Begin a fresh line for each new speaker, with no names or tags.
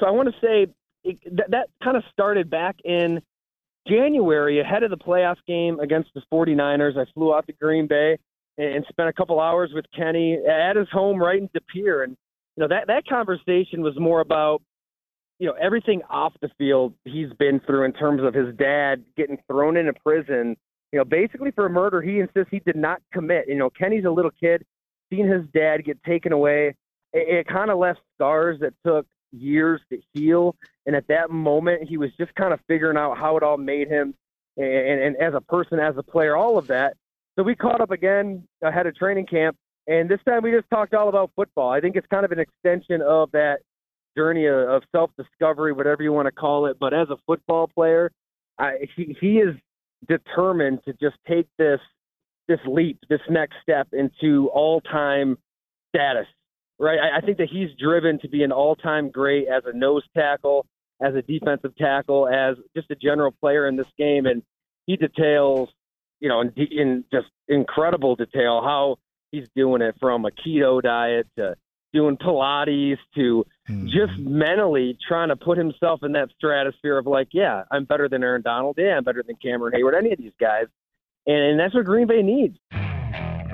So I want to say it, that, that kind of started back in January ahead of the playoff game against the 49ers. I flew out to Green Bay and spent a couple hours with Kenny at his home right in De Pere. And, you know, that, that conversation was more about, you know, everything off the field he's been through in terms of his dad getting thrown into prison, you know, basically for a murder he insists he did not commit. You know, Kenny's a little kid, seeing his dad get taken away, it, it kind of left scars that took years to heal. And at that moment, he was just kind of figuring out how it all made him and, and, as a person, as a player, all of that. So we caught up again ahead of training camp. And this time we just talked all about football. I think it's kind of an extension of that journey of self discovery, whatever you want to call it. But as a football player, I, he, he is determined to just take this this leap, this next step into all time status right? I, I think that he's driven to be an all-time great as a nose tackle, as a defensive tackle, as just a general player in this game, and he details, you know, in, in just incredible detail how he's doing it from a keto diet to doing Pilates to mm-hmm. just mentally trying to put himself in that stratosphere of like, yeah, I'm better than Aaron Donald, yeah, I'm better than Cameron Heyward, any of these guys, and, and that's what Green Bay needs.